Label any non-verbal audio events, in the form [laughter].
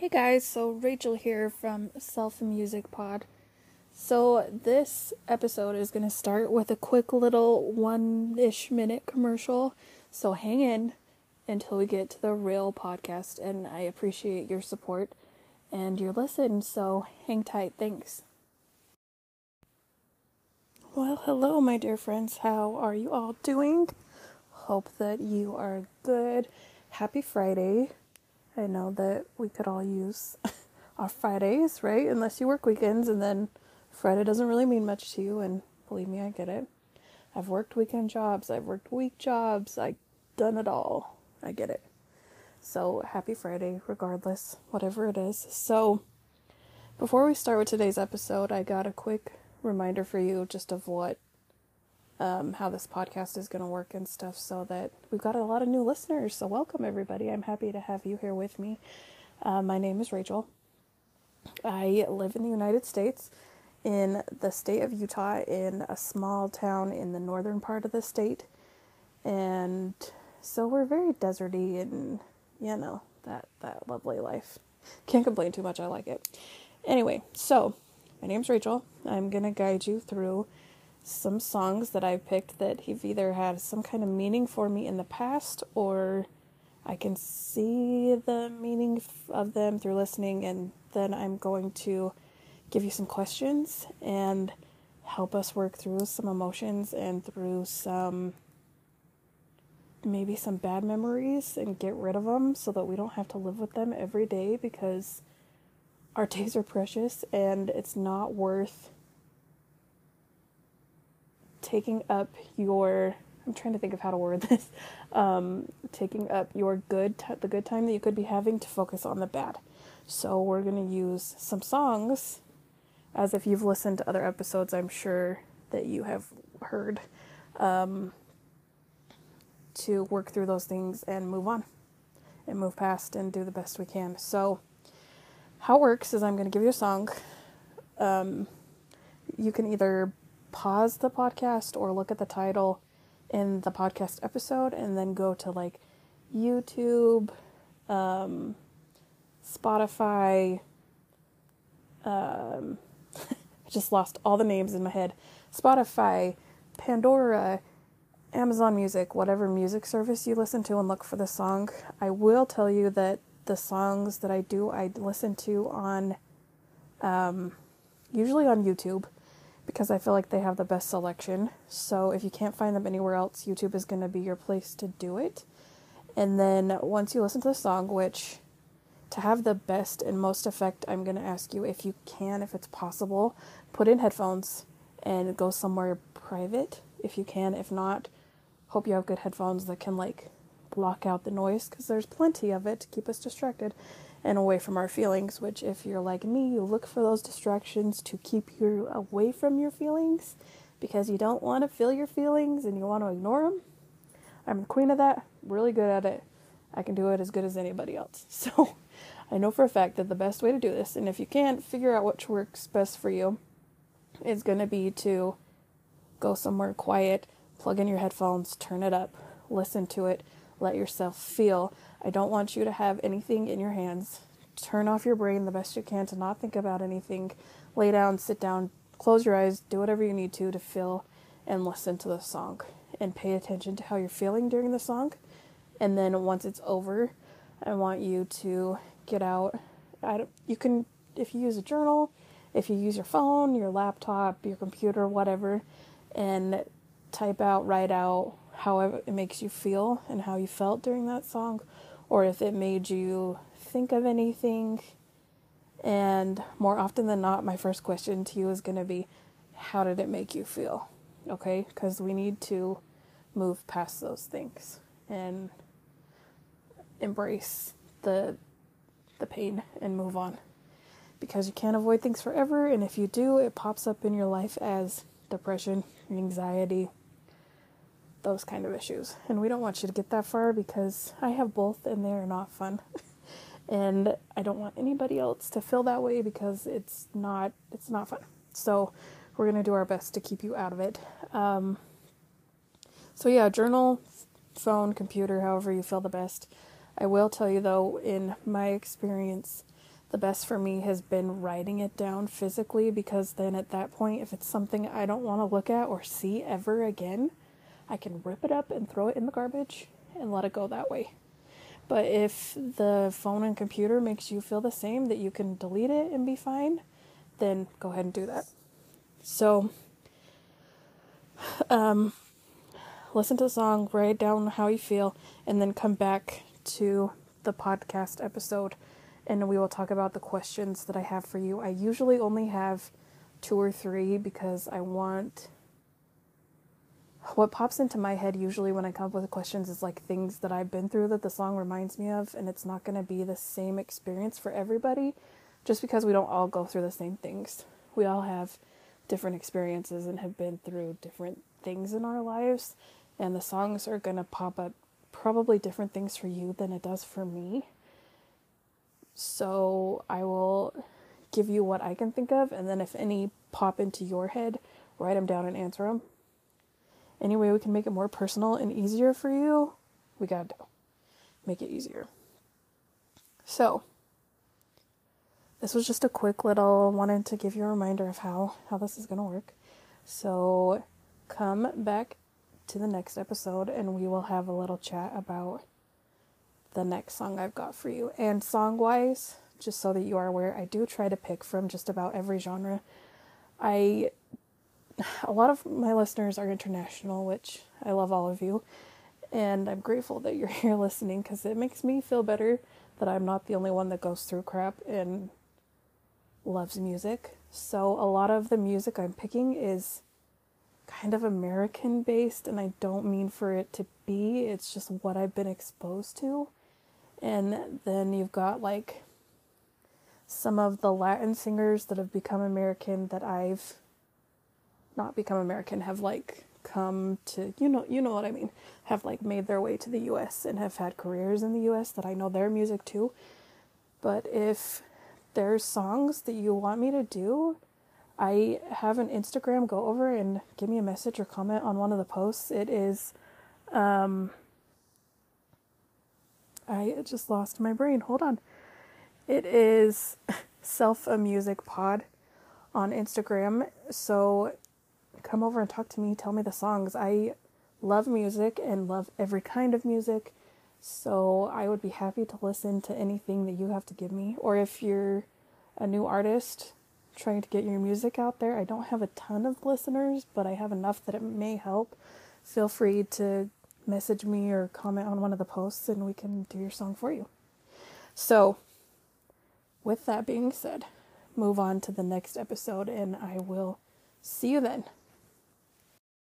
Hey guys, so Rachel here from Self Music Pod. So, this episode is going to start with a quick little one ish minute commercial. So, hang in until we get to the real podcast, and I appreciate your support and your listen. So, hang tight. Thanks. Well, hello, my dear friends. How are you all doing? Hope that you are good. Happy Friday. I know that we could all use [laughs] our Fridays, right? Unless you work weekends, and then Friday doesn't really mean much to you. And believe me, I get it. I've worked weekend jobs, I've worked week jobs, I've done it all. I get it. So happy Friday, regardless, whatever it is. So, before we start with today's episode, I got a quick reminder for you just of what um, how this podcast is going to work and stuff so that we've got a lot of new listeners. So, welcome everybody. I'm happy to have you here with me. Uh, my name is Rachel. I live in the United States, in the state of Utah, in a small town in the northern part of the state. And so we're very deserty and, you know, that, that lovely life. Can't complain too much. I like it. Anyway, so my name's Rachel. I'm going to guide you through some songs that I've picked that have either had some kind of meaning for me in the past or I can see the meaning of them through listening, and then I'm going to give you some questions and help us work through some emotions and through some maybe some bad memories and get rid of them so that we don't have to live with them every day because our [laughs] days are precious and it's not worth taking up your I'm trying to think of how to word this. [laughs] Um, taking up your good t- the good time that you could be having to focus on the bad. So we're gonna use some songs, as if you've listened to other episodes. I'm sure that you have heard, um, to work through those things and move on, and move past and do the best we can. So how it works is I'm gonna give you a song. Um, you can either pause the podcast or look at the title in the podcast episode and then go to like YouTube, um, Spotify. Um, [laughs] I just lost all the names in my head. Spotify, Pandora, Amazon Music, whatever music service you listen to, and look for the song. I will tell you that the songs that I do, I listen to on, um, usually on YouTube because I feel like they have the best selection. So if you can't find them anywhere else, YouTube is going to be your place to do it. And then once you listen to the song, which to have the best and most effect, I'm going to ask you if you can, if it's possible, put in headphones and go somewhere private if you can. If not, hope you have good headphones that can like block out the noise because there's plenty of it to keep us distracted and away from our feelings, which, if you're like me, you look for those distractions to keep you away from your feelings because you don't want to feel your feelings and you want to ignore them. I'm the queen of that, really good at it. I can do it as good as anybody else. [laughs] So I know for a fact that the best way to do this, and if you can't figure out which works best for you, is going to be to go somewhere quiet, plug in your headphones, turn it up, listen to it, let yourself feel. I don't want you to have anything in your hands. Turn off your brain the best you can to not think about anything. Lay down, sit down, close your eyes, do whatever you need to to feel and listen to the song and pay attention to how you're feeling during the song. And then once it's over, I want you to get out. you can, if you use a journal, if you use your phone, your laptop, your computer, whatever, and type out, write out how it makes you feel and how you felt during that song, or if it made you think of anything. And more often than not, my first question to you is going to be, How did it make you feel? Okay? Because we need to move past those things and embrace the the pain and move on because you can't avoid things forever and if you do it pops up in your life as depression anxiety those kind of issues. And we don't want you to get that far because I have both and they're not fun. [laughs] and I don't want anybody else to feel that way because it's not it's not fun. So we're to do our best to keep you out of it. Um, so yeah, journal, phone, computer, however you feel the best. I will tell you though in my experience the best for me has been writing it down physically because then at that point, if it's something I don't want to look at or see ever again, I can rip it up and throw it in the garbage and let it go that way. But if the phone and computer makes you feel the same, that you can delete it and be fine, then go ahead and do that. So, um, listen to the song, write down how you feel, and then come back to the podcast episode and we will talk about the questions that I have for you. I usually only have two or three because I want what pops into my head usually when I come up with questions is like things that I've been through that the song reminds me of, and it's not going to be the same experience for everybody just because we don't all go through the same things. We all have different experiences and have been through different things in our lives, and the songs are going to pop up probably different things for you than it does for me. So I will give you what I can think of, and then if any pop into your head, write them down and answer them. Any way we can make it more personal and easier for you, we gotta do. Make it easier. So, this was just a quick little wanted to give you a reminder of how how this is gonna work. So, come back to the next episode, and we will have a little chat about the next song I've got for you. And song wise, just so that you are aware, I do try to pick from just about every genre. I a lot of my listeners are international, which I love all of you. And I'm grateful that you're [laughs] here listening because it makes me feel better that I'm not the only one that goes through crap and loves music. So, a lot of the music I'm picking is kind of American based, and I don't mean for it to be, it's just what I've been exposed to. And then you've got like some of the Latin singers that have become American that I've not become American have like come to you know you know what I mean have like made their way to the US and have had careers in the US that I know their music too. But if there's songs that you want me to do, I have an Instagram go over and give me a message or comment on one of the posts. It is um I just lost my brain. Hold on. It is [laughs] Self a Music Pod on Instagram. So come over and talk to me. Tell me the songs. I love music and love every kind of music. So I would be happy to listen to anything that you have to give me. Or if you're a new artist trying to get your music out there, I don't have a ton of listeners, but I have enough that it may help. Feel free to message me or comment on one of the posts and we can do your song for you. So, with that being said, move on to the next episode and I will see you then.